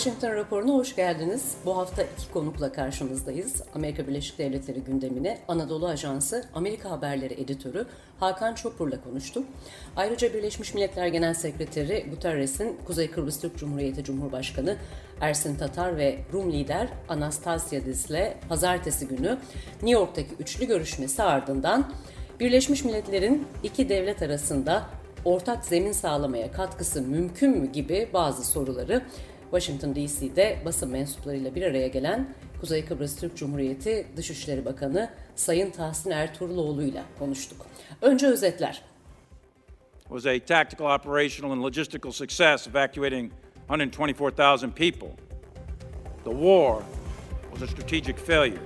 Washington raporuna hoş geldiniz. Bu hafta iki konukla karşınızdayız. Amerika Birleşik Devletleri gündemine Anadolu Ajansı Amerika Haberleri editörü Hakan Çopur'la konuştuk. Ayrıca Birleşmiş Milletler Genel Sekreteri Guterres'in Kuzey Kıbrıs Türk Cumhuriyeti Cumhurbaşkanı Ersin Tatar ve Rum lider Anastasiadis'le pazartesi günü New York'taki üçlü görüşmesi ardından Birleşmiş Milletler'in iki devlet arasında ortak zemin sağlamaya katkısı mümkün mü gibi bazı soruları Washington DC'de basın mensuplarıyla bir araya gelen Kuzey Kıbrıs Türk Cumhuriyeti Dışişleri Bakanı Sayın Tahsin Ertuğruloğlu ile konuştuk. Önce özetler. was a tactical, operational, and logistical success, evacuating 124,000 people. The war was a strategic failure.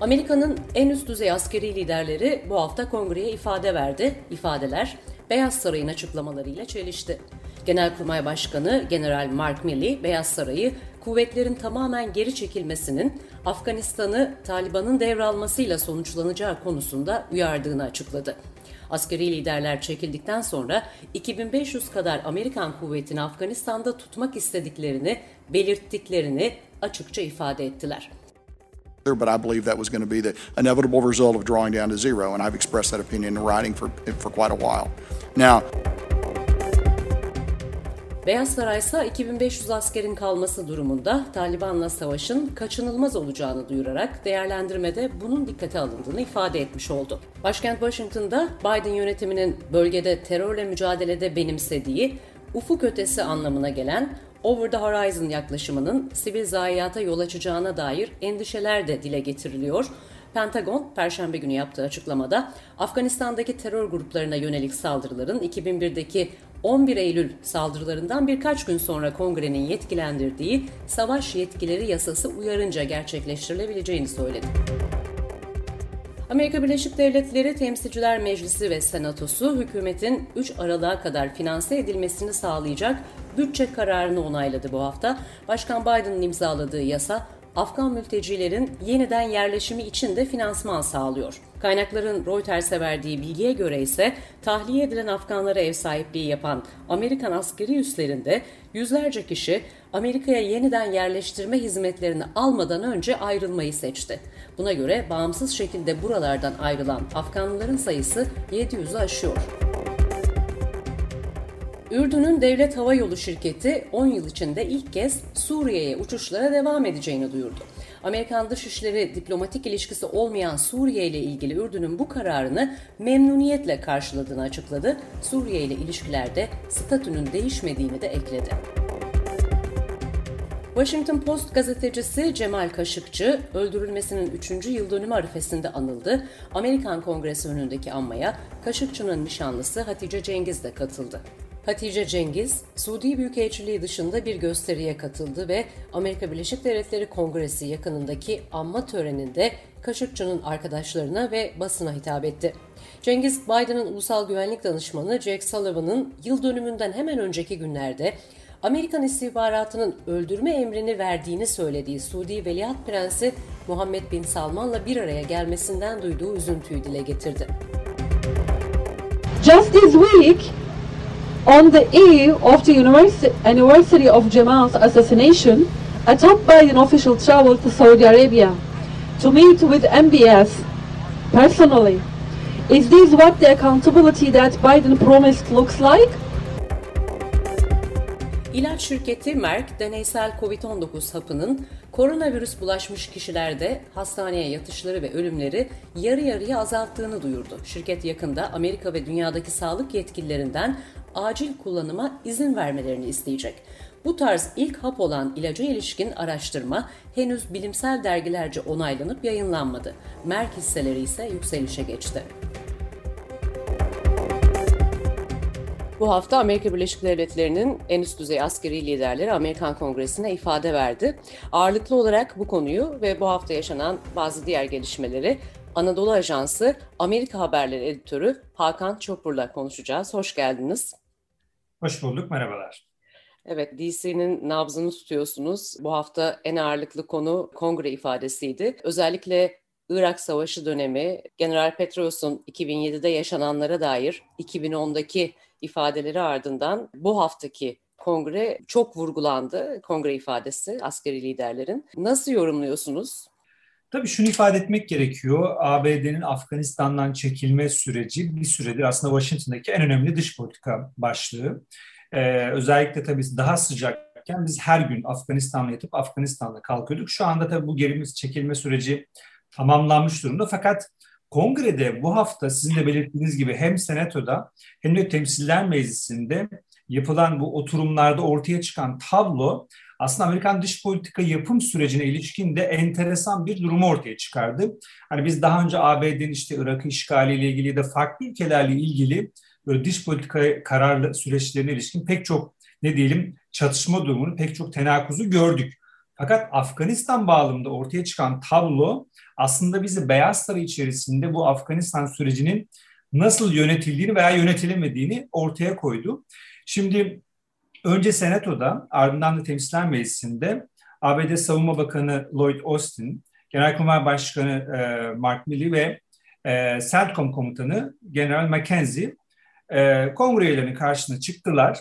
Amerika'nın en üst düzey askeri liderleri bu hafta kongreye ifade verdi. İfadeler Beyaz Saray'ın açıklamalarıyla çelişti. Genelkurmay Başkanı General Mark Milley, Beyaz Saray'ı kuvvetlerin tamamen geri çekilmesinin Afganistan'ı Taliban'ın devralmasıyla sonuçlanacağı konusunda uyardığını açıkladı. Askeri liderler çekildikten sonra 2500 kadar Amerikan kuvvetini Afganistan'da tutmak istediklerini belirttiklerini açıkça ifade ettiler. But I believe that was going to be the inevitable result of drawing down to zero, and I've expressed that opinion in writing for, for quite a while. Now, Beyaz Saray ise 2500 askerin kalması durumunda Taliban'la savaşın kaçınılmaz olacağını duyurarak değerlendirmede bunun dikkate alındığını ifade etmiş oldu. Başkent Washington'da Biden yönetiminin bölgede terörle mücadelede benimsediği ufuk ötesi anlamına gelen Over the Horizon yaklaşımının sivil zayiata yol açacağına dair endişeler de dile getiriliyor. Pentagon, Perşembe günü yaptığı açıklamada Afganistan'daki terör gruplarına yönelik saldırıların 2001'deki 11 Eylül saldırılarından birkaç gün sonra kongrenin yetkilendirdiği savaş yetkileri yasası uyarınca gerçekleştirilebileceğini söyledi. Amerika Birleşik Devletleri Temsilciler Meclisi ve Senatosu hükümetin 3 Aralık'a kadar finanse edilmesini sağlayacak bütçe kararını onayladı bu hafta. Başkan Biden'ın imzaladığı yasa Afgan mültecilerin yeniden yerleşimi için de finansman sağlıyor. Kaynakların Reuters'e verdiği bilgiye göre ise tahliye edilen Afganlara ev sahipliği yapan Amerikan askeri üslerinde yüzlerce kişi Amerika'ya yeniden yerleştirme hizmetlerini almadan önce ayrılmayı seçti. Buna göre bağımsız şekilde buralardan ayrılan Afganlıların sayısı 700'ü aşıyor. Ürdün'ün Devlet Hava Yolu şirketi 10 yıl içinde ilk kez Suriye'ye uçuşlara devam edeceğini duyurdu. Amerikan Dışişleri diplomatik ilişkisi olmayan Suriye ile ilgili Ürdün'ün bu kararını memnuniyetle karşıladığını açıkladı. Suriye ile ilişkilerde statünün değişmediğini de ekledi. Washington Post gazetecisi Cemal Kaşıkçı öldürülmesinin 3. yıl dönümü arifesinde anıldı. Amerikan Kongresi önündeki anmaya Kaşıkçı'nın nişanlısı Hatice Cengiz de katıldı. Hatice Cengiz, Suudi Büyükelçiliği dışında bir gösteriye katıldı ve Amerika Birleşik Devletleri Kongresi yakınındaki anma töreninde Kaşıkçı'nın arkadaşlarına ve basına hitap etti. Cengiz, Biden'ın ulusal güvenlik danışmanı Jack Sullivan'ın yıl dönümünden hemen önceki günlerde Amerikan istihbaratının öldürme emrini verdiğini söylediği Suudi Veliaht Prensi Muhammed Bin Salman'la bir araya gelmesinden duyduğu üzüntüyü dile getirdi. Just this week, on the eve of the anniversary of Jamal's assassination, a top Biden official traveled to Saudi Arabia to meet with MBS personally. Is this what the accountability that Biden promised looks like? İlaç şirketi Merck, deneysel COVID-19 hapının koronavirüs bulaşmış kişilerde hastaneye yatışları ve ölümleri yarı yarıya azalttığını duyurdu. Şirket yakında Amerika ve dünyadaki sağlık yetkililerinden acil kullanıma izin vermelerini isteyecek. Bu tarz ilk hap olan ilaca ilişkin araştırma henüz bilimsel dergilerce onaylanıp yayınlanmadı. Merck hisseleri ise yükselişe geçti. Bu hafta Amerika Birleşik Devletleri'nin en üst düzey askeri liderleri Amerikan Kongresi'ne ifade verdi. Ağırlıklı olarak bu konuyu ve bu hafta yaşanan bazı diğer gelişmeleri Anadolu Ajansı Amerika Haberleri Editörü Hakan Çopur'la konuşacağız. Hoş geldiniz. Hoş bulduk, merhabalar. Evet, DC'nin nabzını tutuyorsunuz. Bu hafta en ağırlıklı konu kongre ifadesiydi. Özellikle Irak Savaşı dönemi, General Petraeus'un 2007'de yaşananlara dair 2010'daki ifadeleri ardından bu haftaki kongre çok vurgulandı. Kongre ifadesi askeri liderlerin. Nasıl yorumluyorsunuz? Tabii şunu ifade etmek gerekiyor. ABD'nin Afganistan'dan çekilme süreci bir süredir aslında Washington'daki en önemli dış politika başlığı. Ee, özellikle tabii daha sıcakken biz her gün Afganistan'la yatıp Afganistan'la kalkıyorduk. Şu anda tabii bu gerimiz çekilme süreci tamamlanmış durumda. Fakat kongrede bu hafta sizin de belirttiğiniz gibi hem senatoda hem de temsiller meclisinde yapılan bu oturumlarda ortaya çıkan tablo aslında Amerikan dış politika yapım sürecine ilişkin de enteresan bir durumu ortaya çıkardı. Hani biz daha önce ABD'nin işte Irak işgaliyle ilgili de farklı ülkelerle ilgili böyle dış politika kararlı süreçlerine ilişkin pek çok ne diyelim çatışma durumunu, pek çok tenakuzu gördük. Fakat Afganistan bağlamında ortaya çıkan tablo aslında bizi Beyaz Saray içerisinde bu Afganistan sürecinin nasıl yönetildiğini veya yönetilemediğini ortaya koydu. Şimdi önce Senato'da ardından da Temsilciler Meclisi'nde ABD Savunma Bakanı Lloyd Austin, Genelkurmay Başkanı e, Mark Milley ve e, CENTCOM Komutanı General McKenzie e, kongre üyelerinin karşısına çıktılar.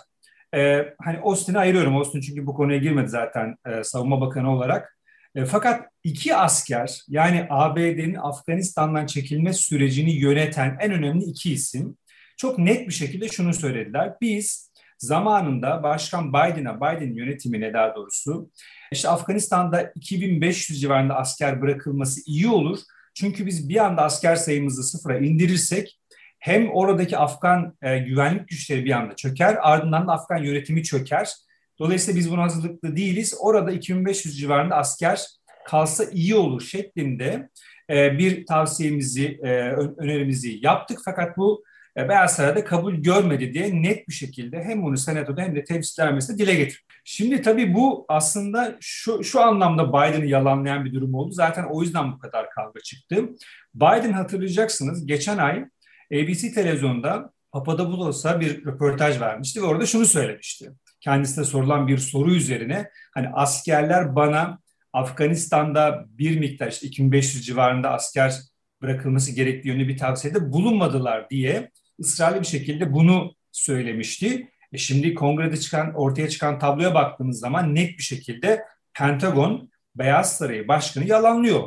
E, hani Austin'i ayırıyorum. Austin çünkü bu konuya girmedi zaten e, Savunma Bakanı olarak. E, fakat iki asker yani ABD'nin Afganistan'dan çekilme sürecini yöneten en önemli iki isim çok net bir şekilde şunu söylediler. Biz zamanında Başkan Biden'a, Biden yönetimine daha doğrusu işte Afganistan'da 2500 civarında asker bırakılması iyi olur. Çünkü biz bir anda asker sayımızı sıfıra indirirsek hem oradaki Afgan e, güvenlik güçleri bir anda çöker, ardından da Afgan yönetimi çöker. Dolayısıyla biz buna hazırlıklı değiliz. Orada 2500 civarında asker kalsa iyi olur şeklinde e, bir tavsiyemizi, e, önerimizi yaptık. Fakat bu e, Beyaz Saray'da kabul görmedi diye net bir şekilde hem bunu Senato'da hem de temsilciler meclisinde dile getir. Şimdi tabii bu aslında şu, şu anlamda Biden'ı yalanlayan bir durum oldu. Zaten o yüzden bu kadar kavga çıktı. Biden hatırlayacaksınız geçen ay ABC televizyonda Papadopoulos'a bir röportaj vermişti ve orada şunu söylemişti. Kendisine sorulan bir soru üzerine hani askerler bana Afganistan'da bir miktar işte 2500 civarında asker bırakılması gerektiği yönünde bir tavsiyede bulunmadılar diye ısrarlı bir şekilde bunu söylemişti. E şimdi kongrede çıkan ortaya çıkan tabloya baktığımız zaman net bir şekilde Pentagon Beyaz Sarayı başkanı yalanlıyor.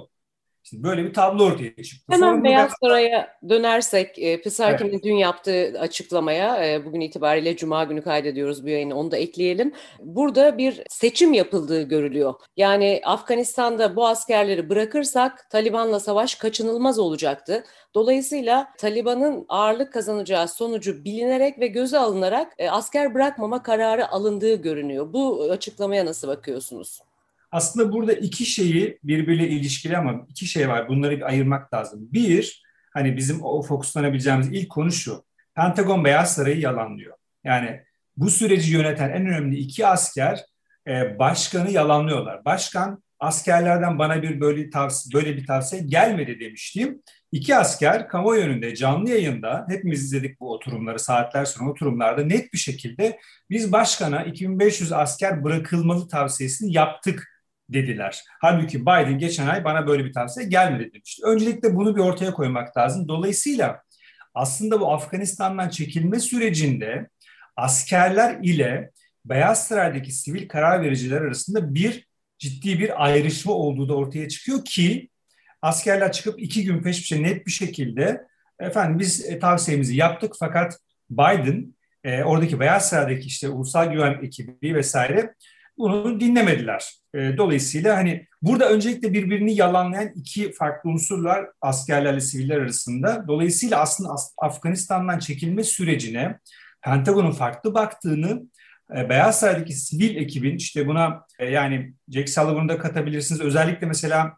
Şimdi böyle bir tablo ortaya çıktı. Hemen Sonra Beyaz Saray'a dönersek, e, Pisarkin'in evet. dün yaptığı açıklamaya, e, bugün itibariyle Cuma günü kaydediyoruz bu yayını, onu da ekleyelim. Burada bir seçim yapıldığı görülüyor. Yani Afganistan'da bu askerleri bırakırsak Taliban'la savaş kaçınılmaz olacaktı. Dolayısıyla Taliban'ın ağırlık kazanacağı sonucu bilinerek ve göze alınarak e, asker bırakmama kararı alındığı görünüyor. Bu açıklamaya nasıl bakıyorsunuz? Aslında burada iki şeyi birbiriyle ilişkili ama iki şey var. Bunları bir ayırmak lazım. Bir, hani bizim o fokuslanabileceğimiz ilk konu şu. Pentagon Beyaz Sarayı yalanlıyor. Yani bu süreci yöneten en önemli iki asker e, başkanı yalanlıyorlar. Başkan askerlerden bana bir böyle tavsiye, böyle bir tavsiye gelmedi demiştim. İki asker kamuoyu önünde canlı yayında hepimiz izledik bu oturumları saatler sonra oturumlarda net bir şekilde biz başkana 2500 asker bırakılmalı tavsiyesini yaptık dediler. Halbuki Biden geçen ay bana böyle bir tavsiye gelmedi demişti. Öncelikle bunu bir ortaya koymak lazım. Dolayısıyla aslında bu Afganistan'dan çekilme sürecinde askerler ile Beyaz Saray'daki sivil karar vericiler arasında bir ciddi bir ayrışma olduğu da ortaya çıkıyor ki askerler çıkıp iki gün peş peşe net bir şekilde efendim biz e, tavsiyemizi yaptık fakat Biden e, oradaki Beyaz Saray'daki işte ulusal güvenlik ekibi vesaire bunu dinlemediler. E, dolayısıyla hani burada öncelikle birbirini yalanlayan iki farklı unsurlar askerlerle siviller arasında. Dolayısıyla aslında Afganistan'dan çekilme sürecine Pentagon'un farklı baktığını e, Beyaz Saray'daki sivil ekibin işte buna e, yani Jack Sullivan'ı da katabilirsiniz. Özellikle mesela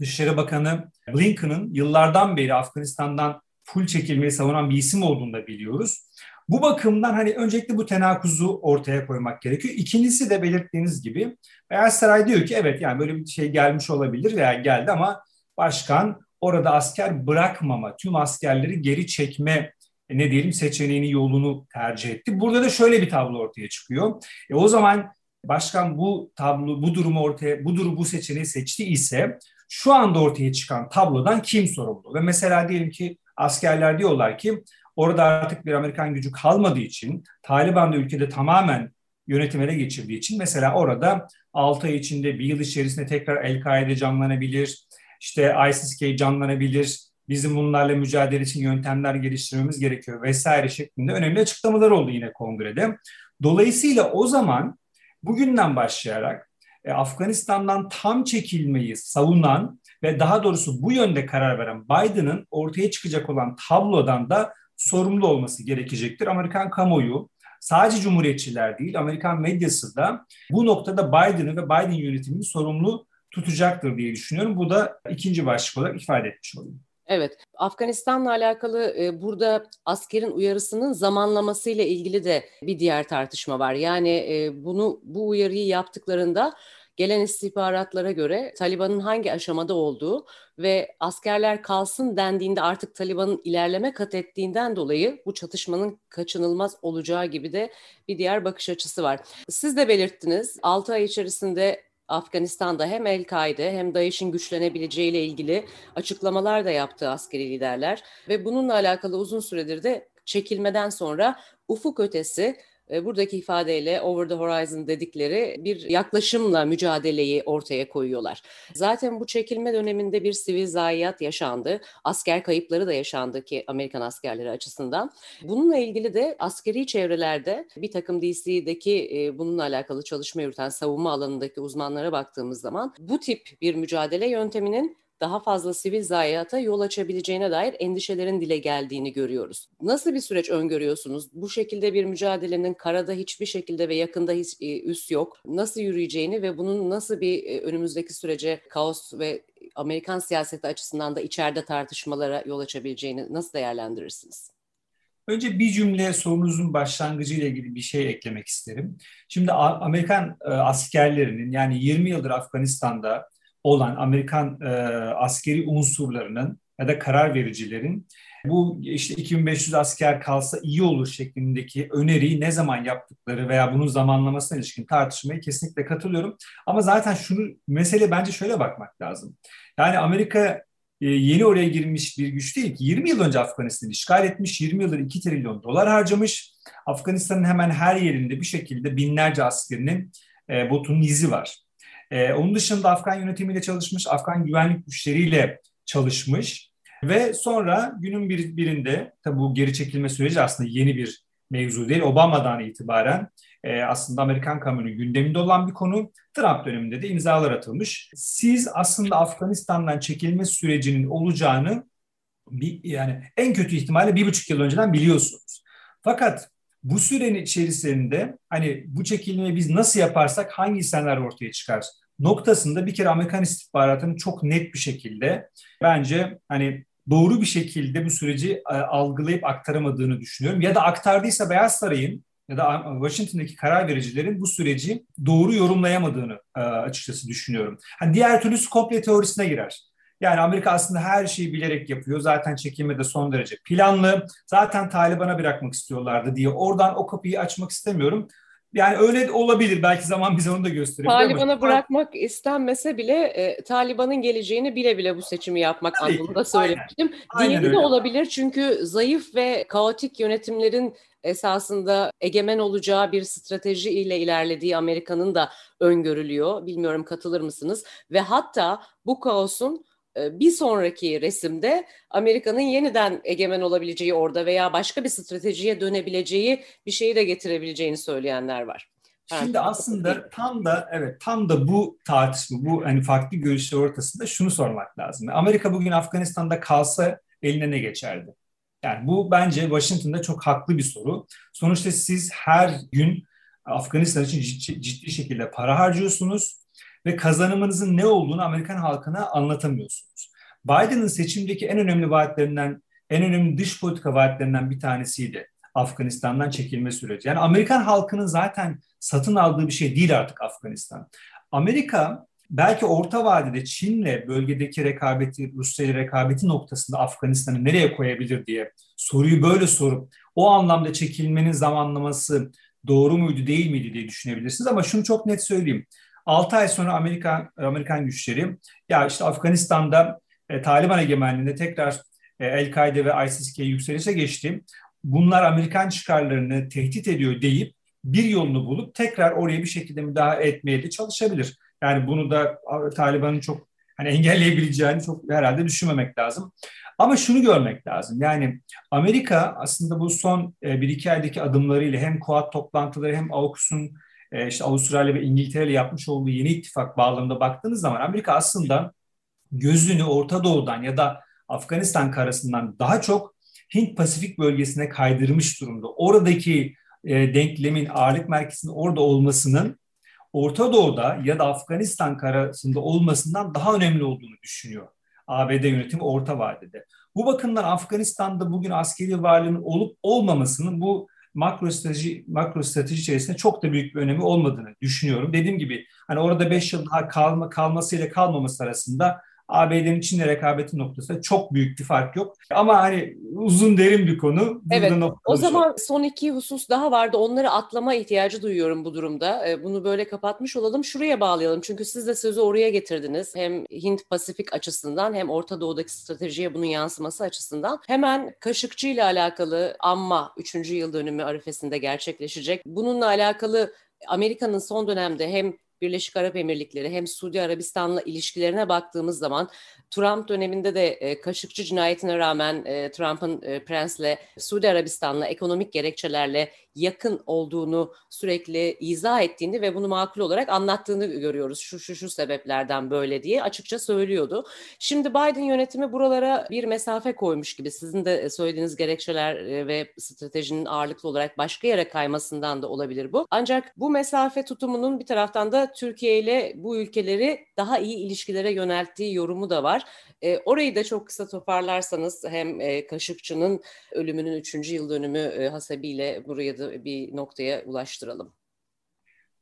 Dışişleri Bakanı Blinken'ın yıllardan beri Afganistan'dan full çekilmeyi savunan bir isim olduğunu da biliyoruz. Bu bakımdan hani öncelikle bu tenakuzu ortaya koymak gerekiyor. İkincisi de belirttiğiniz gibi Beyaz Saray diyor ki evet yani böyle bir şey gelmiş olabilir veya geldi ama başkan orada asker bırakmama, tüm askerleri geri çekme ne diyelim seçeneğini yolunu tercih etti. Burada da şöyle bir tablo ortaya çıkıyor. E o zaman başkan bu tablo bu durumu ortaya bu durumu bu seçeneği seçti ise şu anda ortaya çıkan tablodan kim sorumlu? Ve mesela diyelim ki askerler diyorlar ki orada artık bir Amerikan gücü kalmadığı için Taliban da ülkede tamamen yönetim ele geçirdiği için mesela orada 6 ay içinde bir yıl içerisinde tekrar El-Kaide canlanabilir, işte ISIS-K canlanabilir, bizim bunlarla mücadele için yöntemler geliştirmemiz gerekiyor vesaire şeklinde önemli açıklamalar oldu yine kongrede. Dolayısıyla o zaman bugünden başlayarak e, Afganistan'dan tam çekilmeyi savunan ve daha doğrusu bu yönde karar veren Biden'ın ortaya çıkacak olan tablodan da sorumlu olması gerekecektir. Amerikan kamuoyu sadece cumhuriyetçiler değil Amerikan medyası da bu noktada Biden'ı ve Biden yönetimini sorumlu tutacaktır diye düşünüyorum. Bu da ikinci başlık olarak ifade etmiş olayım. Evet, Afganistan'la alakalı e, burada askerin uyarısının zamanlamasıyla ilgili de bir diğer tartışma var. Yani e, bunu bu uyarıyı yaptıklarında gelen istihbaratlara göre Taliban'ın hangi aşamada olduğu ve askerler kalsın dendiğinde artık Taliban'ın ilerleme kat ettiğinden dolayı bu çatışmanın kaçınılmaz olacağı gibi de bir diğer bakış açısı var. Siz de belirttiniz 6 ay içerisinde Afganistan'da hem El-Kaide hem DAEŞ'in güçlenebileceği ile ilgili açıklamalar da yaptı askeri liderler ve bununla alakalı uzun süredir de çekilmeden sonra ufuk ötesi buradaki ifadeyle over the horizon dedikleri bir yaklaşımla mücadeleyi ortaya koyuyorlar. Zaten bu çekilme döneminde bir sivil zayiat yaşandı. Asker kayıpları da yaşandı ki Amerikan askerleri açısından. Bununla ilgili de askeri çevrelerde bir takım DC'deki e, bununla alakalı çalışma yürüten savunma alanındaki uzmanlara baktığımız zaman bu tip bir mücadele yönteminin daha fazla sivil zayiata yol açabileceğine dair endişelerin dile geldiğini görüyoruz. Nasıl bir süreç öngörüyorsunuz? Bu şekilde bir mücadelenin karada hiçbir şekilde ve yakında hiç e, üs yok. Nasıl yürüyeceğini ve bunun nasıl bir e, önümüzdeki sürece kaos ve Amerikan siyaseti açısından da içeride tartışmalara yol açabileceğini nasıl değerlendirirsiniz? Önce bir cümle sorunuzun başlangıcı ile ilgili bir şey eklemek isterim. Şimdi Amerikan e, askerlerinin yani 20 yıldır Afganistan'da olan Amerikan e, askeri unsurlarının ya da karar vericilerin bu işte 2500 asker kalsa iyi olur şeklindeki öneriyi ne zaman yaptıkları veya bunun zamanlamasına ilişkin tartışmaya kesinlikle katılıyorum. Ama zaten şunu mesele bence şöyle bakmak lazım. Yani Amerika e, yeni oraya girmiş bir güç değil ki. 20 yıl önce Afganistan'ı işgal etmiş, 20 yıldır 2 trilyon dolar harcamış. Afganistan'ın hemen her yerinde bir şekilde binlerce askerinin e, botunun izi var. E, onun dışında Afgan yönetimiyle çalışmış, Afgan güvenlik güçleriyle çalışmış ve sonra günün bir, birinde tabi bu geri çekilme süreci aslında yeni bir mevzu değil. Obama'dan itibaren e, aslında Amerikan kamuoyu gündeminde olan bir konu. Trump döneminde de imzalar atılmış. Siz aslında Afganistan'dan çekilme sürecinin olacağını bir, yani en kötü ihtimalle bir buçuk yıl önceden biliyorsunuz. Fakat bu sürenin içerisinde hani bu çekilmeyi biz nasıl yaparsak hangi insanlar ortaya çıkar noktasında bir kere Amerikan istihbaratının çok net bir şekilde bence hani doğru bir şekilde bu süreci e, algılayıp aktaramadığını düşünüyorum. Ya da aktardıysa Beyaz Saray'ın ya da Washington'daki karar vericilerin bu süreci doğru yorumlayamadığını e, açıkçası düşünüyorum. Hani diğer türlü komple teorisine girer. Yani Amerika aslında her şeyi bilerek yapıyor. Zaten çekilme de son derece planlı. Zaten Taliban'a bırakmak istiyorlardı diye. Oradan o kapıyı açmak istemiyorum. Yani öyle olabilir. Belki zaman bize onu da gösterebilir. Taliban'a ama... bırakmak istenmese bile e, Taliban'ın geleceğini bile bile bu seçimi yapmak Tabii, anlamında söylemiştim. Aynen, Diğeri de olabilir çünkü zayıf ve kaotik yönetimlerin esasında egemen olacağı bir strateji ile ilerlediği Amerika'nın da öngörülüyor. Bilmiyorum katılır mısınız? Ve hatta bu kaosun bir sonraki resimde Amerika'nın yeniden egemen olabileceği orada veya başka bir stratejiye dönebileceği bir şeyi de getirebileceğini söyleyenler var. Şimdi aslında tam da evet tam da bu tartışma bu hani farklı görüşler ortasında şunu sormak lazım. Amerika bugün Afganistan'da kalsa eline ne geçerdi? Yani bu bence Washington'da çok haklı bir soru. Sonuçta siz her gün Afganistan için ciddi, ciddi şekilde para harcıyorsunuz ve kazanımınızın ne olduğunu Amerikan halkına anlatamıyorsunuz. Biden'ın seçimdeki en önemli vaatlerinden, en önemli dış politika vaatlerinden bir tanesiydi. Afganistan'dan çekilme süreci. Yani Amerikan halkının zaten satın aldığı bir şey değil artık Afganistan. Amerika belki orta vadede Çin'le bölgedeki rekabeti, Rusya ile rekabeti noktasında Afganistan'ı nereye koyabilir diye soruyu böyle sorup o anlamda çekilmenin zamanlaması doğru muydu değil miydi diye düşünebilirsiniz. Ama şunu çok net söyleyeyim. 6 ay sonra Amerikan Amerikan güçleri ya işte Afganistan'da e, Taliban egemenliğinde tekrar e, El-Kaide ve ISIS-K yükselişe geçti. Bunlar Amerikan çıkarlarını tehdit ediyor deyip bir yolunu bulup tekrar oraya bir şekilde müdahale etmeye de çalışabilir. Yani bunu da Taliban'ın çok hani engelleyebileceğini çok herhalde düşünmemek lazım. Ama şunu görmek lazım. Yani Amerika aslında bu son e, bir iki aydaki adımlarıyla hem Kuat toplantıları hem AUKUS'un e, işte Avustralya ve İngiltere ile yapmış olduğu yeni ittifak bağlamında baktığınız zaman Amerika aslında gözünü Orta Doğu'dan ya da Afganistan karasından daha çok Hint Pasifik bölgesine kaydırmış durumda. Oradaki e, denklemin ağırlık merkezinin orada olmasının Orta Doğu'da ya da Afganistan karasında olmasından daha önemli olduğunu düşünüyor. ABD yönetimi orta vadede. Bu bakımdan Afganistan'da bugün askeri varlığının olup olmamasının bu makro strateji makro strateji içerisinde çok da büyük bir önemi olmadığını düşünüyorum. Dediğim gibi hani orada 5 yıl daha kalma kalmasıyla kalmaması arasında ABD'nin Çin'le rekabeti noktasında çok büyük bir fark yok. Ama hani uzun derin bir konu. Evet. O zaman son iki husus daha vardı. Onları atlama ihtiyacı duyuyorum bu durumda. Ee, bunu böyle kapatmış olalım. Şuraya bağlayalım. Çünkü siz de sözü oraya getirdiniz. Hem Hint-Pasifik açısından hem Orta Doğu'daki stratejiye bunun yansıması açısından. Hemen Kaşıkçı ile alakalı amma 3. yıl dönümü arifesinde gerçekleşecek. Bununla alakalı Amerika'nın son dönemde hem Birleşik Arap Emirlikleri hem Suudi Arabistan'la ilişkilerine baktığımız zaman Trump döneminde de e, Kaşıkçı cinayetine rağmen e, Trump'ın e, Prens'le Suudi Arabistan'la ekonomik gerekçelerle yakın olduğunu sürekli izah ettiğini ve bunu makul olarak anlattığını görüyoruz. Şu şu şu sebeplerden böyle diye açıkça söylüyordu. Şimdi Biden yönetimi buralara bir mesafe koymuş gibi sizin de söylediğiniz gerekçeler e, ve stratejinin ağırlıklı olarak başka yere kaymasından da olabilir bu. Ancak bu mesafe tutumunun bir taraftan da Türkiye ile bu ülkeleri daha iyi ilişkilere yönelttiği yorumu da var. E, orayı da çok kısa toparlarsanız hem e, Kaşıkçı'nın ölümünün 3. yıl dönümü e, hasebiyle buraya da bir noktaya ulaştıralım.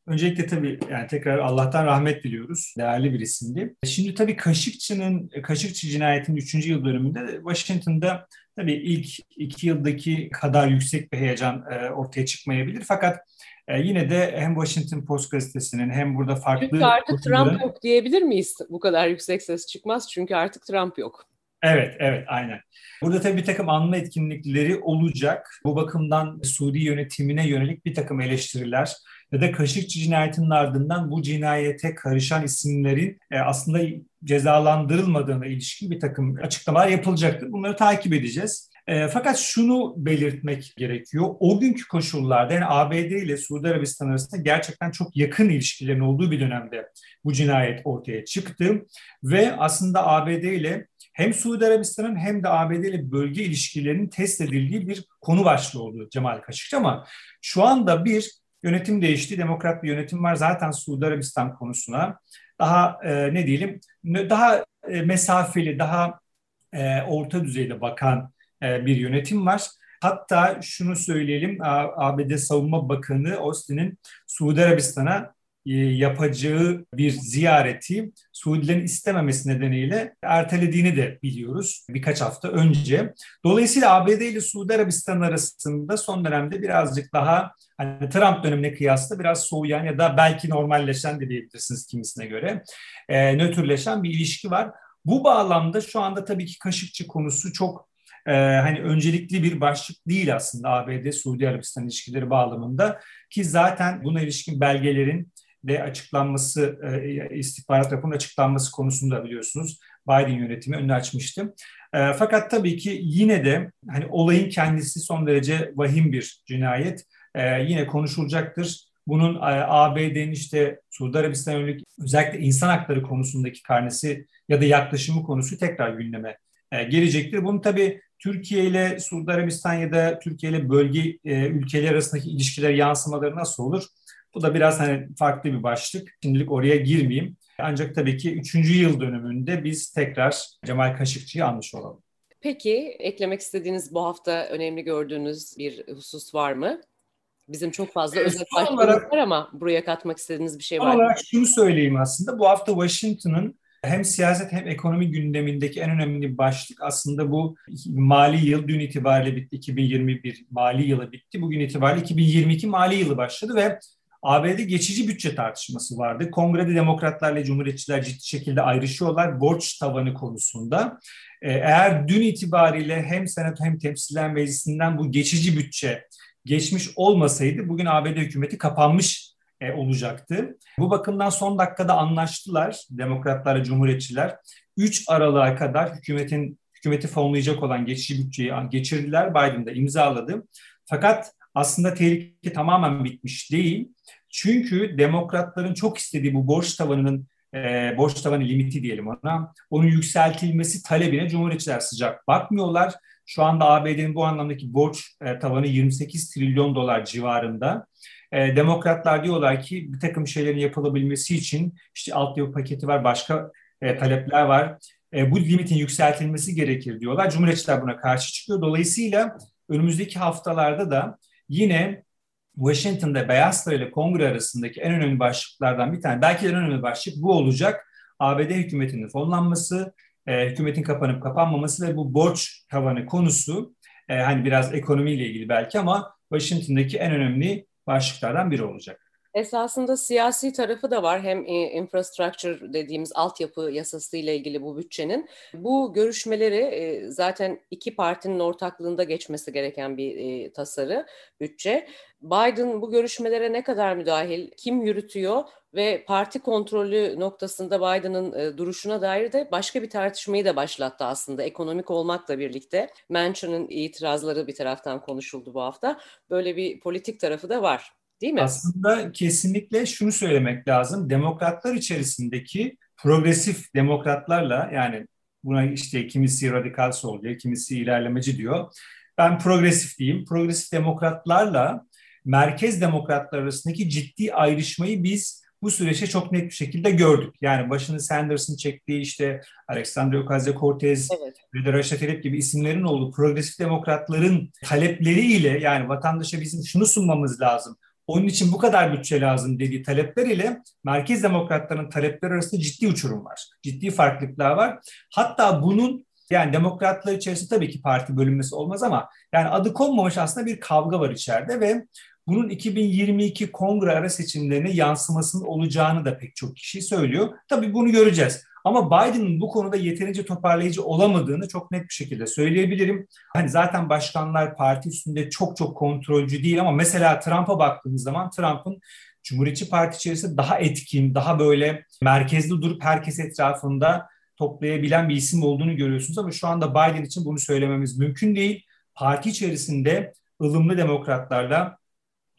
Öncelikle tabii yani tekrar Allah'tan rahmet diliyoruz. Değerli bir isimdi. Şimdi tabii Kaşıkçı'nın, Kaşıkçı cinayetinin 3. yıl dönümünde Washington'da tabii ilk iki yıldaki kadar yüksek bir heyecan e, ortaya çıkmayabilir. Fakat e, yine de hem Washington Post gazetesinin hem burada farklı... Çünkü artık Trump yok diyebilir miyiz? Bu kadar yüksek ses çıkmaz çünkü artık Trump yok. Evet, evet, aynen. Burada tabii bir takım anma etkinlikleri olacak. Bu bakımdan Suudi yönetimine yönelik bir takım eleştiriler ya da Kaşıkçı cinayetinin ardından bu cinayete karışan isimlerin e, aslında cezalandırılmadığına ilişkin bir takım açıklamalar yapılacaktır. Bunları takip edeceğiz. E, fakat şunu belirtmek gerekiyor. O günkü koşullarda yani ABD ile Suudi Arabistan arasında gerçekten çok yakın ilişkilerin olduğu bir dönemde bu cinayet ortaya çıktı. Ve aslında ABD ile hem Suudi Arabistan'ın hem de ABD ile bölge ilişkilerinin test edildiği bir konu başlığı oldu Cemal Kaşıkçı ama şu anda bir yönetim değişti, demokrat bir yönetim var zaten Suudi Arabistan konusuna daha e, ne diyelim daha e, mesafeli, daha e, orta düzeyde bakan e, bir yönetim var. Hatta şunu söyleyelim, ABD Savunma Bakanı Austin'in Suudi Arabistan'a yapacağı bir ziyareti Suudilerin istememesi nedeniyle ertelediğini de biliyoruz birkaç hafta önce. Dolayısıyla ABD ile Suudi Arabistan arasında son dönemde birazcık daha hani Trump dönemine kıyasla biraz soğuyan ya da belki normalleşen de diyebilirsiniz kimisine göre e, nötrleşen bir ilişki var. Bu bağlamda şu anda tabii ki Kaşıkçı konusu çok e, hani öncelikli bir başlık değil aslında ABD Suudi Arabistan ilişkileri bağlamında ki zaten buna ilişkin belgelerin de açıklanması, e, istihbarat raporunun açıklanması konusunda biliyorsunuz Biden yönetimi önünü açmıştı. E, fakat tabii ki yine de hani olayın kendisi son derece vahim bir cinayet. E, yine konuşulacaktır. Bunun ABD'nin işte Suudi Arabistan yönelik özellikle insan hakları konusundaki karnesi ya da yaklaşımı konusu tekrar gündeme gelecektir. Bunu tabii Türkiye ile Suudi Arabistan ya da Türkiye ile bölge e, ülkeler arasındaki ilişkiler yansımaları nasıl olur? Bu da biraz hani farklı bir başlık. Şimdilik oraya girmeyeyim. Ancak tabii ki 3. yıl dönümünde biz tekrar Cemal Kaşıkçı'yı anmış olalım. Peki eklemek istediğiniz bu hafta önemli gördüğünüz bir husus var mı? Bizim çok fazla evet, özet başlığımız var ama buraya katmak istediğiniz bir şey var mı? olarak şunu söyleyeyim aslında. Bu hafta Washington'ın hem siyaset hem ekonomi gündemindeki en önemli başlık aslında bu mali yıl dün itibariyle bitti. 2021 mali yılı bitti. Bugün itibariyle 2022 mali yılı başladı ve ABD geçici bütçe tartışması vardı. Kongrede demokratlarla cumhuriyetçiler ciddi şekilde ayrışıyorlar borç tavanı konusunda. Ee, eğer dün itibariyle hem Senato hem Temsiller Meclisi'nden bu geçici bütçe geçmiş olmasaydı bugün ABD hükümeti kapanmış e, olacaktı. Bu bakımdan son dakikada anlaştılar demokratlarla cumhuriyetçiler. 3 Aralık'a kadar hükümetin hükümeti fonlayacak olan geçici bütçeyi geçirdiler. Biden de imzaladı. Fakat aslında tehlike tamamen bitmiş değil. Çünkü demokratların çok istediği bu borç tavanının e, borç tavanı limiti diyelim ona. Onun yükseltilmesi talebine cumhuriyetçiler sıcak bakmıyorlar. Şu anda ABD'nin bu anlamdaki borç e, tavanı 28 trilyon dolar civarında. E, demokratlar diyorlar ki bir takım şeylerin yapılabilmesi için işte altyapı paketi var, başka e, talepler var. E, bu limitin yükseltilmesi gerekir diyorlar. Cumhuriyetçiler buna karşı çıkıyor. Dolayısıyla önümüzdeki haftalarda da yine Washington'da Beyaz Saray ile Kongre arasındaki en önemli başlıklardan bir tane, belki en önemli başlık bu olacak. ABD hükümetinin fonlanması, e, hükümetin kapanıp kapanmaması ve bu borç tavanı konusu e, hani biraz ekonomiyle ilgili belki ama Washington'daki en önemli başlıklardan biri olacak. Esasında siyasi tarafı da var. Hem infrastructure dediğimiz altyapı yasası ile ilgili bu bütçenin. Bu görüşmeleri e, zaten iki partinin ortaklığında geçmesi gereken bir e, tasarı, bütçe. Biden bu görüşmelere ne kadar müdahil, kim yürütüyor ve parti kontrolü noktasında Biden'ın e, duruşuna dair de başka bir tartışmayı da başlattı aslında ekonomik olmakla birlikte. Manchin'ın itirazları bir taraftan konuşuldu bu hafta. Böyle bir politik tarafı da var. Değil mi? Aslında kesinlikle şunu söylemek lazım. Demokratlar içerisindeki progresif demokratlarla yani buna işte kimisi radikal sol diyor, kimisi ilerlemeci diyor. Ben progresif diyeyim. Progresif demokratlarla merkez demokratlar arasındaki ciddi ayrışmayı biz bu süreçte çok net bir şekilde gördük. Yani başını Sanders'ın çektiği işte Alexandria Ocasio-Cortez evet. ve de Tlaib gibi isimlerin olduğu progresif demokratların talepleriyle yani vatandaşa bizim şunu sunmamız lazım. Onun için bu kadar bütçe lazım dediği talepler ile merkez demokratların talepleri arasında ciddi uçurum var. Ciddi farklılıklar var. Hatta bunun yani demokratlar içerisinde tabii ki parti bölünmesi olmaz ama yani adı konmamış aslında bir kavga var içeride ve bunun 2022 kongre ara seçimlerine yansımasının olacağını da pek çok kişi söylüyor. Tabii bunu göreceğiz. Ama Biden'ın bu konuda yeterince toparlayıcı olamadığını çok net bir şekilde söyleyebilirim. Hani zaten başkanlar parti üstünde çok çok kontrolcü değil ama mesela Trump'a baktığımız zaman Trump'ın Cumhuriyetçi Parti içerisinde daha etkin, daha böyle merkezde durup herkes etrafında toplayabilen bir isim olduğunu görüyorsunuz ama şu anda Biden için bunu söylememiz mümkün değil. Parti içerisinde ılımlı demokratlarla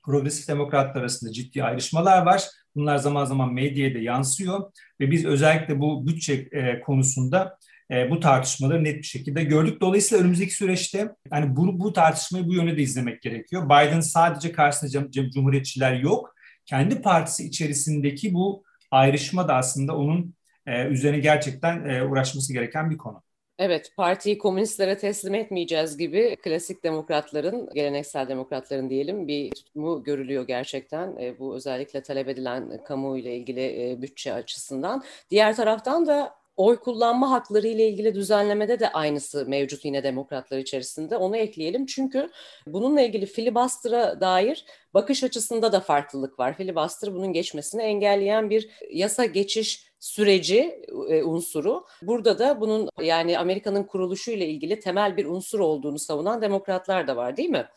progresif demokratlar arasında ciddi ayrışmalar var. Bunlar zaman zaman medyaya da yansıyor ve biz özellikle bu bütçe e, konusunda e, bu tartışmaları net bir şekilde gördük. Dolayısıyla önümüzdeki süreçte hani bu, bu tartışmayı bu yöne de izlemek gerekiyor. Biden sadece karşısında cumhuriyetçiler yok. Kendi partisi içerisindeki bu ayrışma da aslında onun e, üzerine gerçekten uğraşması gereken bir konu. Evet, partiyi komünistlere teslim etmeyeceğiz gibi klasik demokratların, geleneksel demokratların diyelim bir tutumu görülüyor gerçekten. E, bu özellikle talep edilen kamu ile ilgili e, bütçe açısından. Diğer taraftan da oy kullanma hakları ile ilgili düzenlemede de aynısı mevcut yine demokratlar içerisinde. Onu ekleyelim çünkü bununla ilgili filibuster'a dair bakış açısında da farklılık var. Filibuster bunun geçmesini engelleyen bir yasa geçiş süreci e, unsuru. Burada da bunun yani Amerika'nın kuruluşu ile ilgili temel bir unsur olduğunu savunan demokratlar da var değil mi?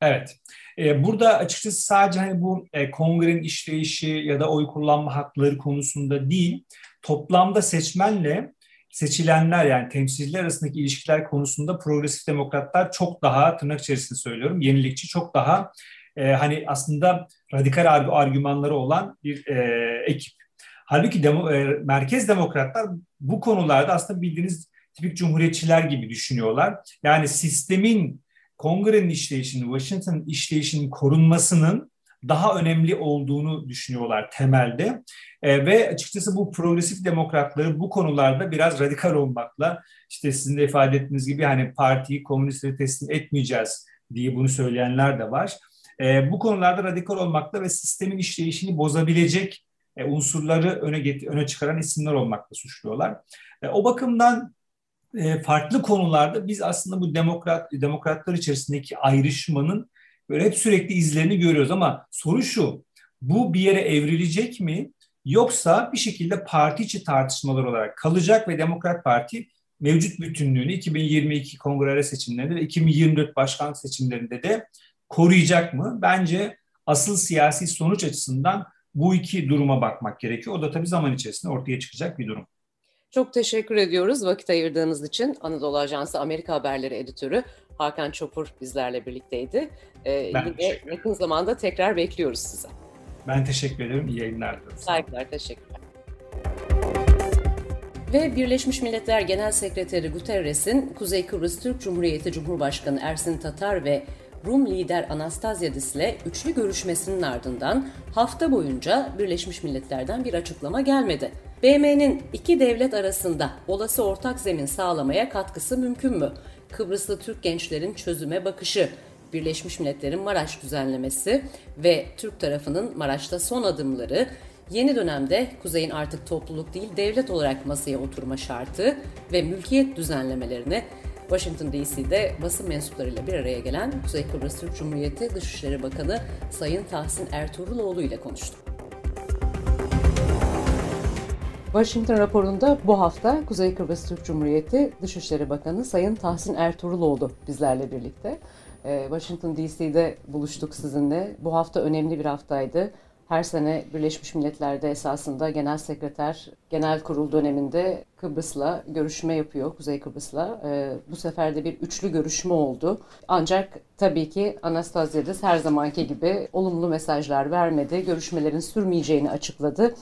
Evet. Ee, burada açıkçası sadece hani bu e, kongrenin işleyişi ya da oy kullanma hakları konusunda değil, toplamda seçmenle seçilenler yani temsilciler arasındaki ilişkiler konusunda progresif demokratlar çok daha tırnak içerisinde söylüyorum yenilikçi çok daha e, hani aslında radikal argümanları olan bir e, ekip. Halbuki demo, e, merkez demokratlar bu konularda aslında bildiğiniz tipik cumhuriyetçiler gibi düşünüyorlar. Yani sistemin kongrenin işleyişinin, Washington işleyişinin korunmasının daha önemli olduğunu düşünüyorlar temelde. E, ve açıkçası bu progresif demokratları bu konularda biraz radikal olmakla işte sizin de ifade ettiğiniz gibi hani partiyi komünistlere teslim etmeyeceğiz diye bunu söyleyenler de var. E, bu konularda radikal olmakla ve sistemin işleyişini bozabilecek e, unsurları öne get- öne çıkaran isimler olmakla suçluyorlar. E, o bakımdan e, farklı konularda biz aslında bu demokrat demokratlar içerisindeki ayrışmanın böyle hep sürekli izlerini görüyoruz ama soru şu bu bir yere evrilecek mi? Yoksa bir şekilde parti içi tartışmalar olarak kalacak ve Demokrat Parti mevcut bütünlüğünü 2022 kongre seçimlerinde ve 2024 başkanlık seçimlerinde de koruyacak mı? Bence asıl siyasi sonuç açısından bu iki duruma bakmak gerekiyor. O da tabii zaman içerisinde ortaya çıkacak bir durum. Çok teşekkür ediyoruz vakit ayırdığınız için. Anadolu Ajansı Amerika Haberleri Editörü Hakan Çopur bizlerle birlikteydi. Ee, ben yine yakın zamanda tekrar bekliyoruz size. Ben teşekkür ederim. İyi yayınlar diliyorum. Saygılar, teşekkürler. Ve Birleşmiş Milletler Genel Sekreteri Guterres'in Kuzey Kıbrıs Türk Cumhuriyeti Cumhurbaşkanı Ersin Tatar ve Rum lider Anastasiadis ile üçlü görüşmesinin ardından hafta boyunca Birleşmiş Milletler'den bir açıklama gelmedi. BM'nin iki devlet arasında olası ortak zemin sağlamaya katkısı mümkün mü? Kıbrıslı Türk gençlerin çözüme bakışı, Birleşmiş Milletler'in Maraş düzenlemesi ve Türk tarafının Maraş'ta son adımları, yeni dönemde Kuzey'in artık topluluk değil devlet olarak masaya oturma şartı ve mülkiyet düzenlemelerini Washington DC'de basın mensuplarıyla bir araya gelen Kuzey Kıbrıs Türk Cumhuriyeti Dışişleri Bakanı Sayın Tahsin Ertuğruloğlu ile konuştu. Washington raporunda bu hafta Kuzey Kıbrıs Türk Cumhuriyeti Dışişleri Bakanı Sayın Tahsin Ertuğruloğlu bizlerle birlikte. Ee, Washington DC'de buluştuk sizinle. Bu hafta önemli bir haftaydı. Her sene Birleşmiş Milletler'de esasında Genel Sekreter Genel Kurul döneminde Kıbrıs'la görüşme yapıyor, Kuzey Kıbrıs'la. Ee, bu sefer de bir üçlü görüşme oldu. Ancak tabii ki Anastasiadis her zamanki gibi olumlu mesajlar vermedi. Görüşmelerin sürmeyeceğini açıkladı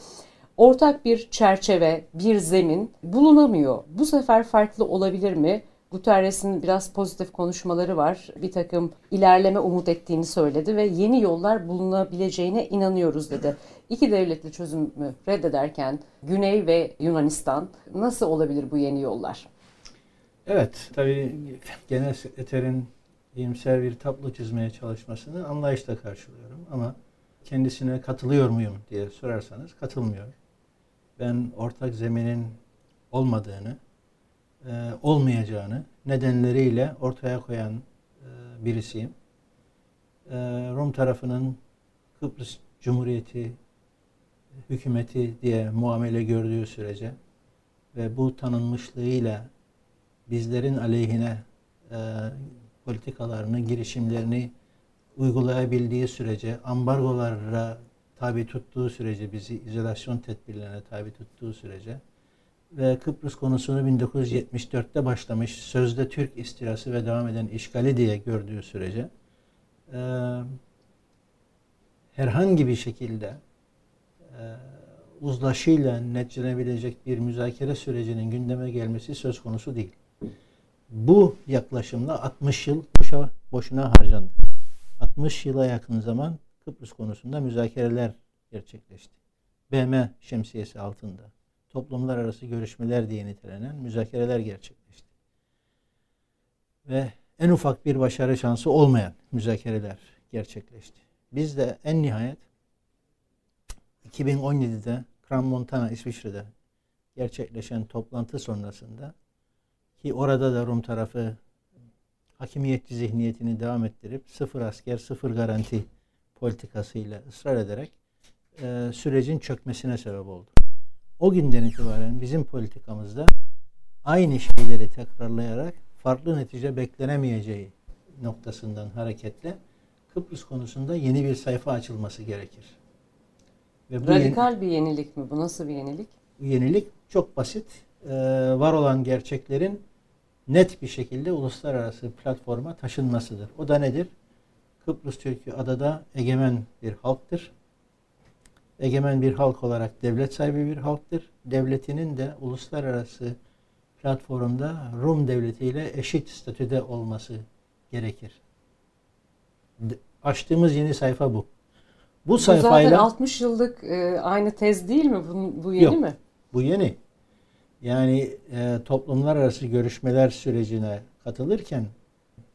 ortak bir çerçeve, bir zemin bulunamıyor. Bu sefer farklı olabilir mi? Guterres'in biraz pozitif konuşmaları var. Bir takım ilerleme umut ettiğini söyledi ve yeni yollar bulunabileceğine inanıyoruz dedi. İki devletli çözümü reddederken Güney ve Yunanistan nasıl olabilir bu yeni yollar? Evet, tabii genel sekreterin iyimser bir tablo çizmeye çalışmasını anlayışla karşılıyorum ama kendisine katılıyor muyum diye sorarsanız katılmıyorum ben ortak zeminin olmadığını, e, olmayacağını nedenleriyle ortaya koyan e, birisiyim. E, Rum tarafının Kıbrıs Cumhuriyeti hükümeti diye muamele gördüğü sürece ve bu tanınmışlığıyla bizlerin aleyhine e, politikalarını, girişimlerini uygulayabildiği sürece, ambargolara tabi tuttuğu sürece, bizi izolasyon tedbirlerine tabi tuttuğu sürece ve Kıbrıs konusunu 1974'te başlamış sözde Türk istilası ve devam eden işgali diye gördüğü sürece e, herhangi bir şekilde e, uzlaşıyla netlenebilecek bir müzakere sürecinin gündeme gelmesi söz konusu değil. Bu yaklaşımla 60 yıl boşa, boşuna harcandı. 60 yıla yakın zaman Kıbrıs konusunda müzakereler gerçekleşti. BM şemsiyesi altında toplumlar arası görüşmeler diye nitelenen müzakereler gerçekleşti. Ve en ufak bir başarı şansı olmayan müzakereler gerçekleşti. Biz de en nihayet 2017'de Kram Montana İsviçre'de gerçekleşen toplantı sonrasında ki orada da Rum tarafı hakimiyetçi zihniyetini devam ettirip sıfır asker, sıfır garanti politikasıyla ısrar ederek e, sürecin çökmesine sebep oldu. O günden itibaren bizim politikamızda aynı şeyleri tekrarlayarak farklı netice beklenemeyeceği noktasından hareketle Kıbrıs konusunda yeni bir sayfa açılması gerekir. Ve bu Radikal yeni, bir yenilik mi? Bu nasıl bir yenilik? Bu yenilik çok basit. Ee, var olan gerçeklerin net bir şekilde uluslararası platforma taşınmasıdır. O da nedir? Kıbrıs Türk'ü adada egemen bir halktır. Egemen bir halk olarak devlet sahibi bir halktır. Devletinin de uluslararası platformda Rum devletiyle eşit statüde olması gerekir. Açtığımız yeni sayfa bu. Bu, bu sayfayla zaten 60 yıllık e, aynı tez değil mi? Bu, bu yeni yok, mi? Bu yeni. Yani e, toplumlar arası görüşmeler sürecine katılırken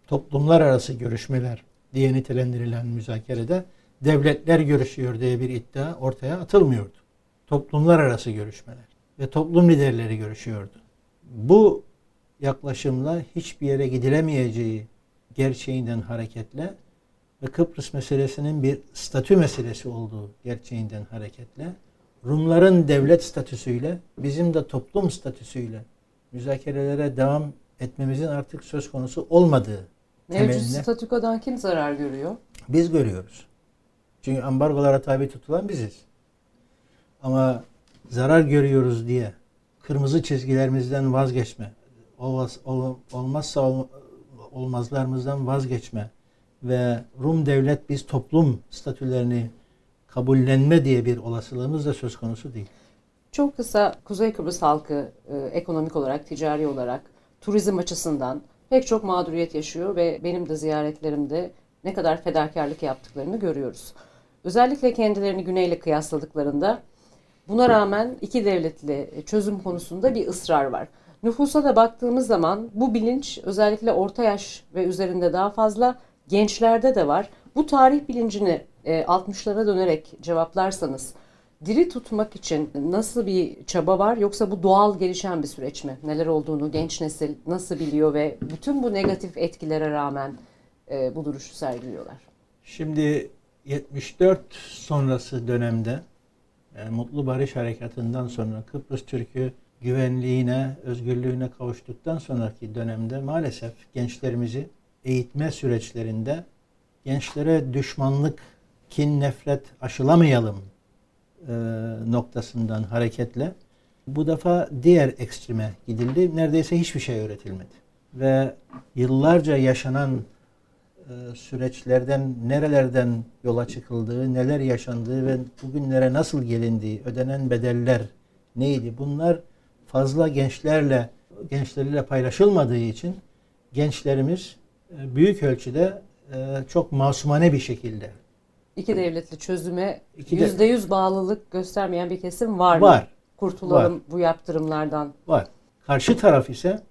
toplumlar arası görüşmeler diye nitelendirilen müzakerede devletler görüşüyor diye bir iddia ortaya atılmıyordu. Toplumlar arası görüşmeler ve toplum liderleri görüşüyordu. Bu yaklaşımla hiçbir yere gidilemeyeceği gerçeğinden hareketle ve Kıbrıs meselesinin bir statü meselesi olduğu gerçeğinden hareketle Rumların devlet statüsüyle bizim de toplum statüsüyle müzakerelere devam etmemizin artık söz konusu olmadığı Mevcut temeline statükodan kim zarar görüyor? biz görüyoruz. Çünkü ambargolara tabi tutulan biziz. Ama zarar görüyoruz diye kırmızı çizgilerimizden vazgeçme, olmaz, ol- olmazsa ol- olmazlarımızdan vazgeçme ve Rum devlet biz toplum statülerini kabullenme diye bir olasılığımız da söz konusu değil. Çok kısa Kuzey Kıbrıs halkı e, ekonomik olarak, ticari olarak, turizm açısından pek çok mağduriyet yaşıyor ve benim de ziyaretlerimde ne kadar fedakarlık yaptıklarını görüyoruz. Özellikle kendilerini güneyle kıyasladıklarında buna rağmen iki devletli çözüm konusunda bir ısrar var. Nüfusa da baktığımız zaman bu bilinç özellikle orta yaş ve üzerinde daha fazla gençlerde de var. Bu tarih bilincini e, 60'lara dönerek cevaplarsanız diri tutmak için nasıl bir çaba var yoksa bu doğal gelişen bir süreç mi? Neler olduğunu genç nesil nasıl biliyor ve bütün bu negatif etkilere rağmen e, bu duruşu sergiliyorlar. Şimdi 74 sonrası dönemde yani Mutlu Barış Harekatı'ndan sonra Kıbrıs Türk'ü güvenliğine, özgürlüğüne kavuştuktan sonraki dönemde maalesef gençlerimizi eğitme süreçlerinde gençlere düşmanlık, kin, nefret aşılamayalım e, noktasından hareketle bu defa diğer ekstreme gidildi. Neredeyse hiçbir şey öğretilmedi. Ve yıllarca yaşanan e, süreçlerden nerelerden yola çıkıldığı, neler yaşandığı ve bugünlere nasıl gelindiği, ödenen bedeller neydi? Bunlar fazla gençlerle gençleriyle paylaşılmadığı için gençlerimiz e, büyük ölçüde e, çok masumane bir şekilde İki devletli çözüme yüzde yüz bağlılık göstermeyen bir kesim var, Var. mı? Kurtulalım Var. bu yaptırımlardan. var. Karşı taraf ise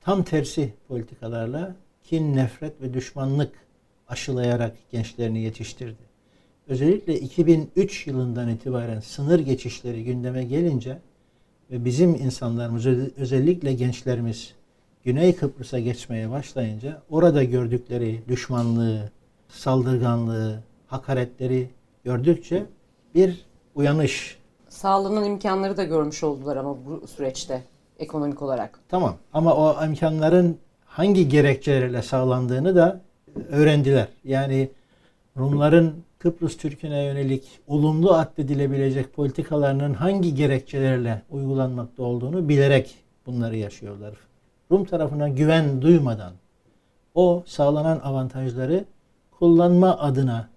tam tersi politikalarla kin, nefret ve düşmanlık aşılayarak gençlerini yetiştirdi. Özellikle 2003 yılından itibaren sınır geçişleri gündeme gelince ve bizim insanlarımız özellikle gençlerimiz Güney Kıbrıs'a geçmeye başlayınca orada gördükleri düşmanlığı, saldırganlığı, hakaretleri gördükçe bir uyanış Sağlanan imkanları da görmüş oldular ama bu süreçte ekonomik olarak. Tamam ama o imkanların hangi gerekçelerle sağlandığını da öğrendiler. Yani Rumların Kıbrıs Türk'üne yönelik olumlu addedilebilecek politikalarının hangi gerekçelerle uygulanmakta olduğunu bilerek bunları yaşıyorlar. Rum tarafına güven duymadan o sağlanan avantajları kullanma adına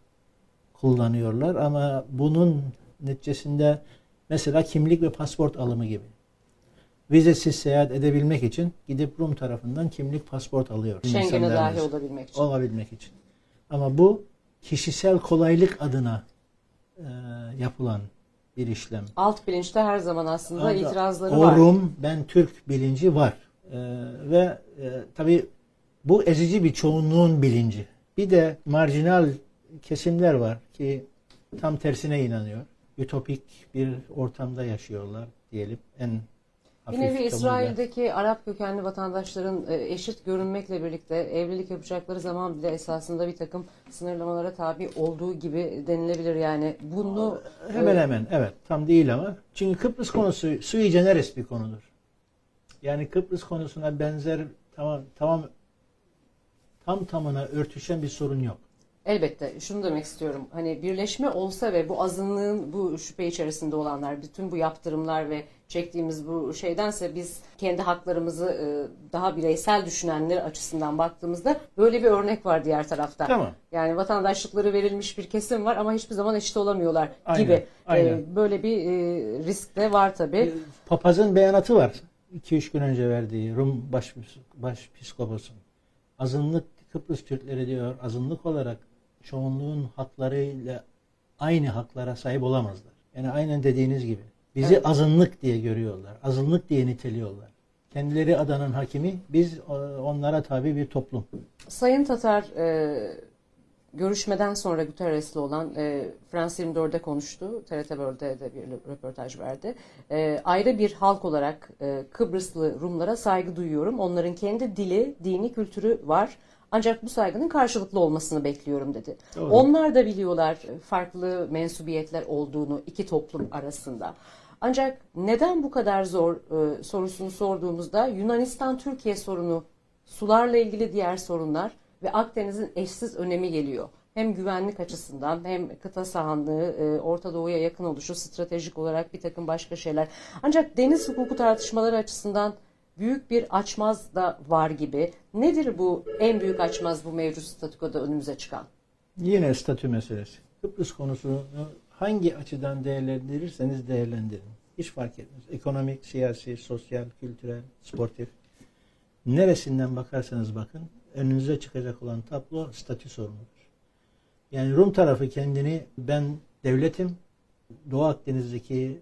kullanıyorlar ama bunun neticesinde mesela kimlik ve pasport alımı gibi vizesiz seyahat edebilmek için gidip Rum tarafından kimlik pasport alıyor. Schengen'e İnsanlarımız. dahi olabilmek için. Olabilmek için. Ama bu kişisel kolaylık adına e, yapılan bir işlem. Alt bilinçte her zaman aslında Ama itirazları o var. Rum, ben Türk bilinci var. E, ve e, tabii bu ezici bir çoğunluğun bilinci. Bir de marjinal kesimler var ki tam tersine inanıyor. Ütopik bir ortamda yaşıyorlar diyelim en Bir hafif nevi tabirle. İsrail'deki Arap kökenli vatandaşların e, eşit görünmekle birlikte evlilik yapacakları zaman bile esasında bir takım sınırlamalara tabi olduğu gibi denilebilir. Yani bunu Hemen e, hemen evet tam değil ama. Çünkü Kıbrıs konusu sui generis bir konudur. Yani Kıbrıs konusuna benzer tamam tamam tam tamına örtüşen bir sorun yok. Elbette şunu demek istiyorum. Hani birleşme olsa ve bu azınlığın bu şüphe içerisinde olanlar, bütün bu yaptırımlar ve çektiğimiz bu şeydense biz kendi haklarımızı e, daha bireysel düşünenler açısından baktığımızda böyle bir örnek var diğer tarafta. Tamam. Yani vatandaşlıkları verilmiş bir kesim var ama hiçbir zaman eşit olamıyorlar Aynen, gibi. aynen. E, böyle bir e, risk de var tabii. Papazın beyanatı var. 2-3 gün önce verdiği Rum baş, başpiskoposun. Azınlık Kıbrıs Türkleri diyor azınlık olarak çoğunluğun haklarıyla aynı haklara sahip olamazlar. Yani aynen dediğiniz gibi. Bizi Evet. azınlık diye görüyorlar. Azınlık diye niteliyorlar. Kendileri adanın hakimi, biz e, onlara tabi bir toplum. Sayın Tatar e, görüşmeden sonra Guterres'le olan e, France 24'de konuştu. TRT World'de de bir röportaj verdi. E, ayrı bir halk olarak e, Kıbrıslı Rumlara saygı duyuyorum. Onların kendi dili, dini kültürü var. Ancak bu saygının karşılıklı olmasını bekliyorum dedi. Doğru. Onlar da biliyorlar farklı mensubiyetler olduğunu iki toplum arasında. Ancak neden bu kadar zor e, sorusunu sorduğumuzda Yunanistan-Türkiye sorunu, sularla ilgili diğer sorunlar ve Akdeniz'in eşsiz önemi geliyor. Hem güvenlik açısından hem kıta sahanlığı, e, Orta Doğu'ya yakın oluşu, stratejik olarak bir takım başka şeyler. Ancak deniz hukuku tartışmaları açısından büyük bir açmaz da var gibi. Nedir bu en büyük açmaz bu mevcut statükoda önümüze çıkan? Yine statü meselesi. Kıbrıs konusunu hangi açıdan değerlendirirseniz değerlendirin. Hiç fark etmez. Ekonomik, siyasi, sosyal, kültürel, sportif. Neresinden bakarsanız bakın önünüze çıkacak olan tablo statü sorunudur. Yani Rum tarafı kendini ben devletim, Doğu Akdeniz'deki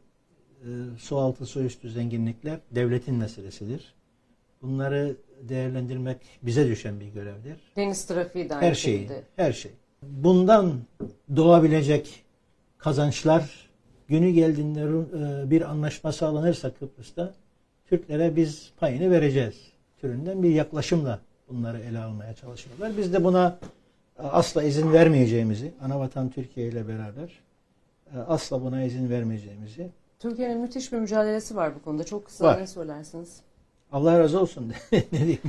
su altı su üstü zenginlikler devletin meselesidir. Bunları değerlendirmek bize düşen bir görevdir. Deniz trafiği de aynı her şey, her şey. Bundan doğabilecek kazançlar günü geldiğinde e, bir anlaşma sağlanırsa Kıbrıs'ta Türklere biz payını vereceğiz türünden bir yaklaşımla bunları ele almaya çalışıyorlar. Biz de buna asla izin vermeyeceğimizi, anavatan Türkiye ile beraber e, asla buna izin vermeyeceğimizi. Türkiye'nin müthiş bir mücadelesi var bu konuda. Çok kısa var. ne söylersiniz? Allah razı olsun. ne diyeyim?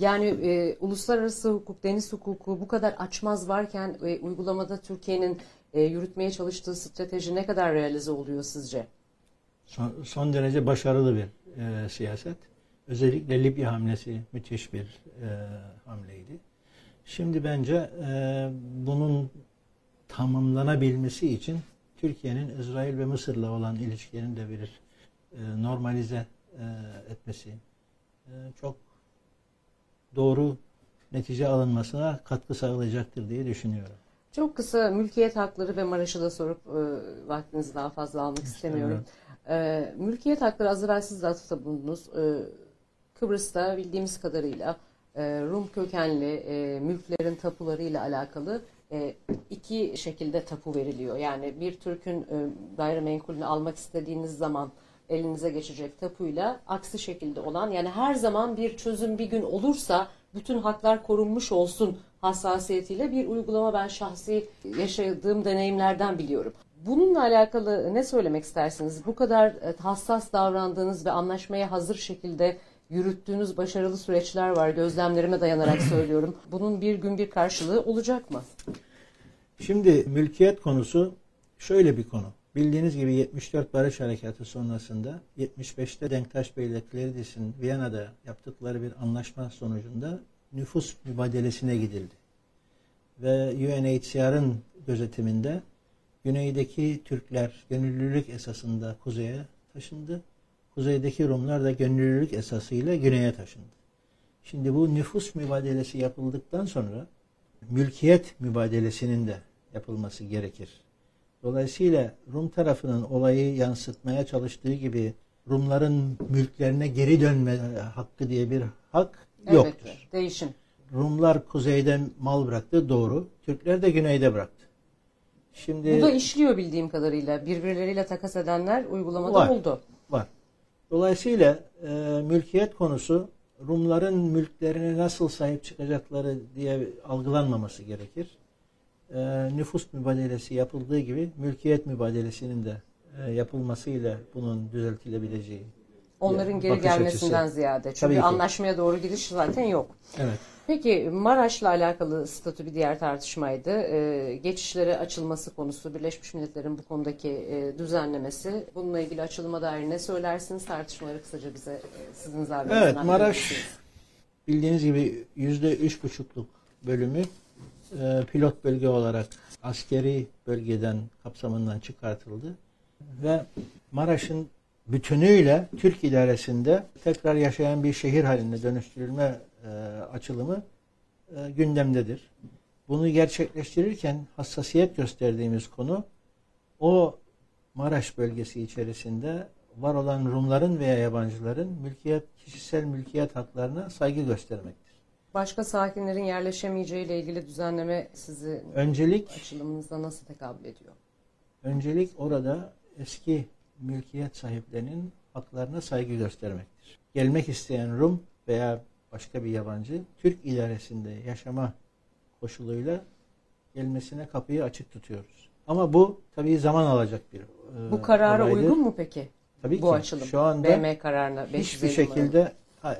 Yani e, uluslararası hukuk, deniz hukuku bu kadar açmaz varken e, uygulamada Türkiye'nin e, yürütmeye çalıştığı strateji ne kadar realize oluyor sizce? Son, son derece başarılı bir e, siyaset. Özellikle Libya hamlesi müthiş bir e, hamleydi. Şimdi bence e, bunun tamamlanabilmesi için Türkiye'nin İsrail ve Mısır'la olan ilişkilerini de bir e, normalize e, etmesi e, çok doğru netice alınmasına katkı sağlayacaktır diye düşünüyorum. Çok kısa mülkiyet hakları ve Maraş'ı da sorup e, vaktinizi daha fazla almak istemiyorum. E, mülkiyet hakları az evvel siz de atıfta bulundunuz. E, Kıbrıs'ta bildiğimiz kadarıyla e, Rum kökenli e, mülklerin tapularıyla alakalı iki şekilde tapu veriliyor. Yani bir Türk'ün e, gayrimenkulünü almak istediğiniz zaman elinize geçecek tapuyla aksi şekilde olan yani her zaman bir çözüm bir gün olursa bütün haklar korunmuş olsun hassasiyetiyle bir uygulama ben şahsi yaşadığım deneyimlerden biliyorum. Bununla alakalı ne söylemek istersiniz? Bu kadar e, hassas davrandığınız ve anlaşmaya hazır şekilde yürüttüğünüz başarılı süreçler var. Gözlemlerime dayanarak söylüyorum. Bunun bir gün bir karşılığı olacak mı? Şimdi mülkiyet konusu şöyle bir konu. Bildiğiniz gibi 74 Barış Harekatı sonrasında 75'te Denktaş Bey ile Kleridis'in Viyana'da yaptıkları bir anlaşma sonucunda nüfus mübadelesine gidildi. Ve UNHCR'ın gözetiminde güneydeki Türkler gönüllülük esasında kuzeye taşındı. Kuzeydeki Rumlar da gönüllülük esasıyla güneye taşındı. Şimdi bu nüfus mübadelesi yapıldıktan sonra mülkiyet mübadelesinin de yapılması gerekir. Dolayısıyla Rum tarafının olayı yansıtmaya çalıştığı gibi Rumların mülklerine geri dönme hakkı diye bir hak yoktur. Evet, değişim. Rumlar kuzeyden mal bıraktı doğru. Türkler de güneyde bıraktı. Şimdi Bu da işliyor bildiğim kadarıyla. Birbirleriyle takas edenler uygulamada var, oldu. Var. Dolayısıyla e, mülkiyet konusu Rumların mülklerine nasıl sahip çıkacakları diye algılanmaması gerekir. E, nüfus mübadelesi yapıldığı gibi mülkiyet mübadelesinin de e, yapılmasıyla bunun düzeltilebileceği. Onların geri gelmesinden açısı. ziyade. Çünkü anlaşmaya doğru gidiş zaten yok. Evet. Peki Maraş'la alakalı statü bir diğer tartışmaydı. Ee, geçişlere açılması konusu, Birleşmiş Milletler'in bu konudaki e, düzenlemesi. Bununla ilgili açılıma dair ne söylersiniz? Tartışmaları kısaca bize e, sizin zarfınızdan Evet, Maraş bildiğiniz gibi yüzde üç buçukluk bölümü e, pilot bölge olarak askeri bölgeden kapsamından çıkartıldı. Ve Maraş'ın bütünüyle Türk idaresinde tekrar yaşayan bir şehir haline dönüştürülme e, açılımı e, gündemdedir. Bunu gerçekleştirirken hassasiyet gösterdiğimiz konu o Maraş bölgesi içerisinde var olan Rumların veya yabancıların mülkiyet, kişisel mülkiyet haklarına saygı göstermektir. Başka sakinlerin yerleşemeyeceği ile ilgili düzenleme sizi öncelik açılımınızda nasıl tekabül ediyor? Öncelik orada eski mülkiyet sahiplerinin haklarına saygı göstermektir. Gelmek isteyen Rum veya başka bir yabancı Türk idaresinde yaşama koşuluyla gelmesine kapıyı açık tutuyoruz. Ama bu tabii zaman alacak bir e, Bu karara olaydır. uygun mu peki? Tabii Bu ki. açılım. Şu anda BM kararına. hiçbir 550 şekilde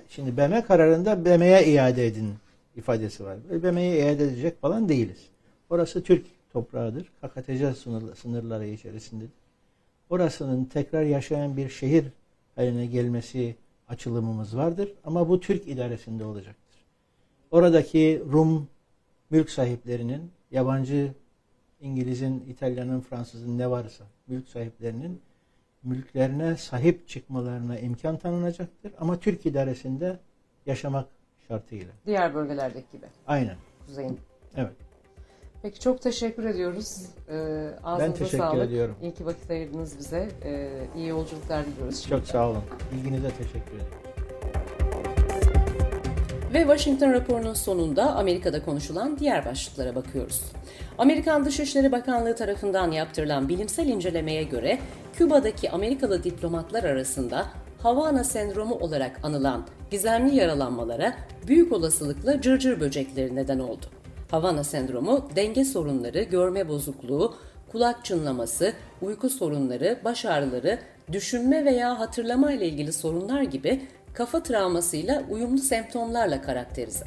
şimdi BM kararında BM'ye iade edin ifadesi var. Ve BM'ye iade edecek falan değiliz. Orası Türk toprağıdır. KKTC sınırlı, sınırları içerisindedir. Orasının tekrar yaşayan bir şehir haline gelmesi açılımımız vardır. Ama bu Türk idaresinde olacaktır. Oradaki Rum mülk sahiplerinin, yabancı İngiliz'in, İtalyan'ın, Fransız'ın ne varsa mülk sahiplerinin mülklerine sahip çıkmalarına imkan tanınacaktır. Ama Türk idaresinde yaşamak şartıyla. Diğer bölgelerdeki gibi. Aynen. Kuzeyin. Evet. Peki çok teşekkür ediyoruz. Ee, ağzınıza Ben teşekkür sağlık. ediyorum. İyi ki vakit ayırdınız bize. Ee, iyi yolculuklar diliyoruz. Çok şimdiden. sağ olun. İlginize teşekkür ederim. Ve Washington raporunun sonunda Amerika'da konuşulan diğer başlıklara bakıyoruz. Amerikan Dışişleri Bakanlığı tarafından yaptırılan bilimsel incelemeye göre Küba'daki Amerikalı diplomatlar arasında Havana sendromu olarak anılan gizemli yaralanmalara büyük olasılıkla cırcır böcekleri neden oldu. Havana sendromu denge sorunları, görme bozukluğu, kulak çınlaması, uyku sorunları, baş ağrıları, düşünme veya hatırlama ile ilgili sorunlar gibi kafa travmasıyla uyumlu semptomlarla karakterize.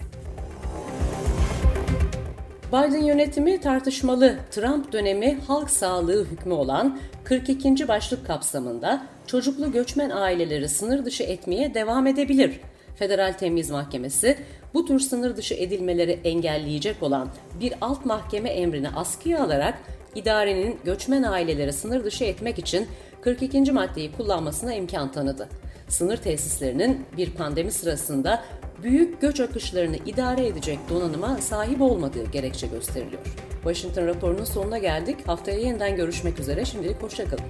Biden yönetimi tartışmalı Trump dönemi halk sağlığı hükmü olan 42. başlık kapsamında çocuklu göçmen aileleri sınır dışı etmeye devam edebilir. Federal Temiz Mahkemesi bu tür sınır dışı edilmeleri engelleyecek olan bir alt mahkeme emrini askıya alarak idarenin göçmen aileleri sınır dışı etmek için 42. maddeyi kullanmasına imkan tanıdı. Sınır tesislerinin bir pandemi sırasında büyük göç akışlarını idare edecek donanıma sahip olmadığı gerekçe gösteriliyor. Washington raporunun sonuna geldik. Haftaya yeniden görüşmek üzere. Şimdilik hoşçakalın.